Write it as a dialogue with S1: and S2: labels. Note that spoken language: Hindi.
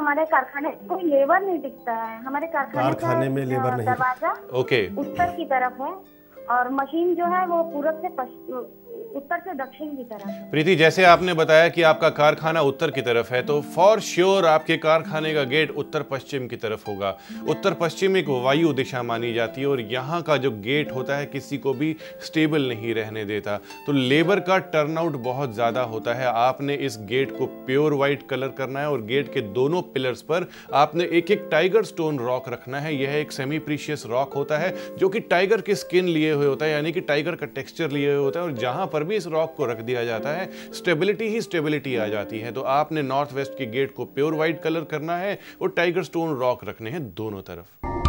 S1: हमारे कारखाने कोई लेबर नहीं दिखता है हमारे कारखाने
S2: में लेबर नहीं।
S1: दरवाज़ा
S3: ओके
S1: उत्तर की तरफ़ है और मशीन जो है वो पूरब से उत्तर से दक्षिण की तरफ़
S3: प्रीति, जैसे आपने बताया कि आपका कारखाना उत्तर की तरफ़ है तो फॉर श्योर आपके कारखाने का गेट उत्तर पश्चिम की तरफ़ होगा। उत्तर पश्चिम एक वायु दिशा मानी जाती है और यहाँ का जो गेट होता है, किसी को भी स्टेबल नहीं रहने देता। तो लेबर का टर्नआउट बहुत ज़्यादा होता है। आपने इस गेट को प्योर वाइट कलर करना है और गेट के दोनों पिलर्स पर आपने एक एक टाइगर स्टोन रॉक रखना है। यह एक सेमी प्रीशियस रॉक होता है, जो कि टाइगर की स्किन लिए हुए होता है, यानी कि टाइगर का टेक्सचर लिए हुए होता है, और जहाँ पर भी इस रॉक को रख दिया जाता है स्टेबिलिटी ही स्टेबिलिटी आ जाती है। तो आपने नॉर्थ वेस्ट के गेट को प्योर वाइट कलर करना है, और टाइगर स्टोन रॉक रखने हैं दोनों तरफ़।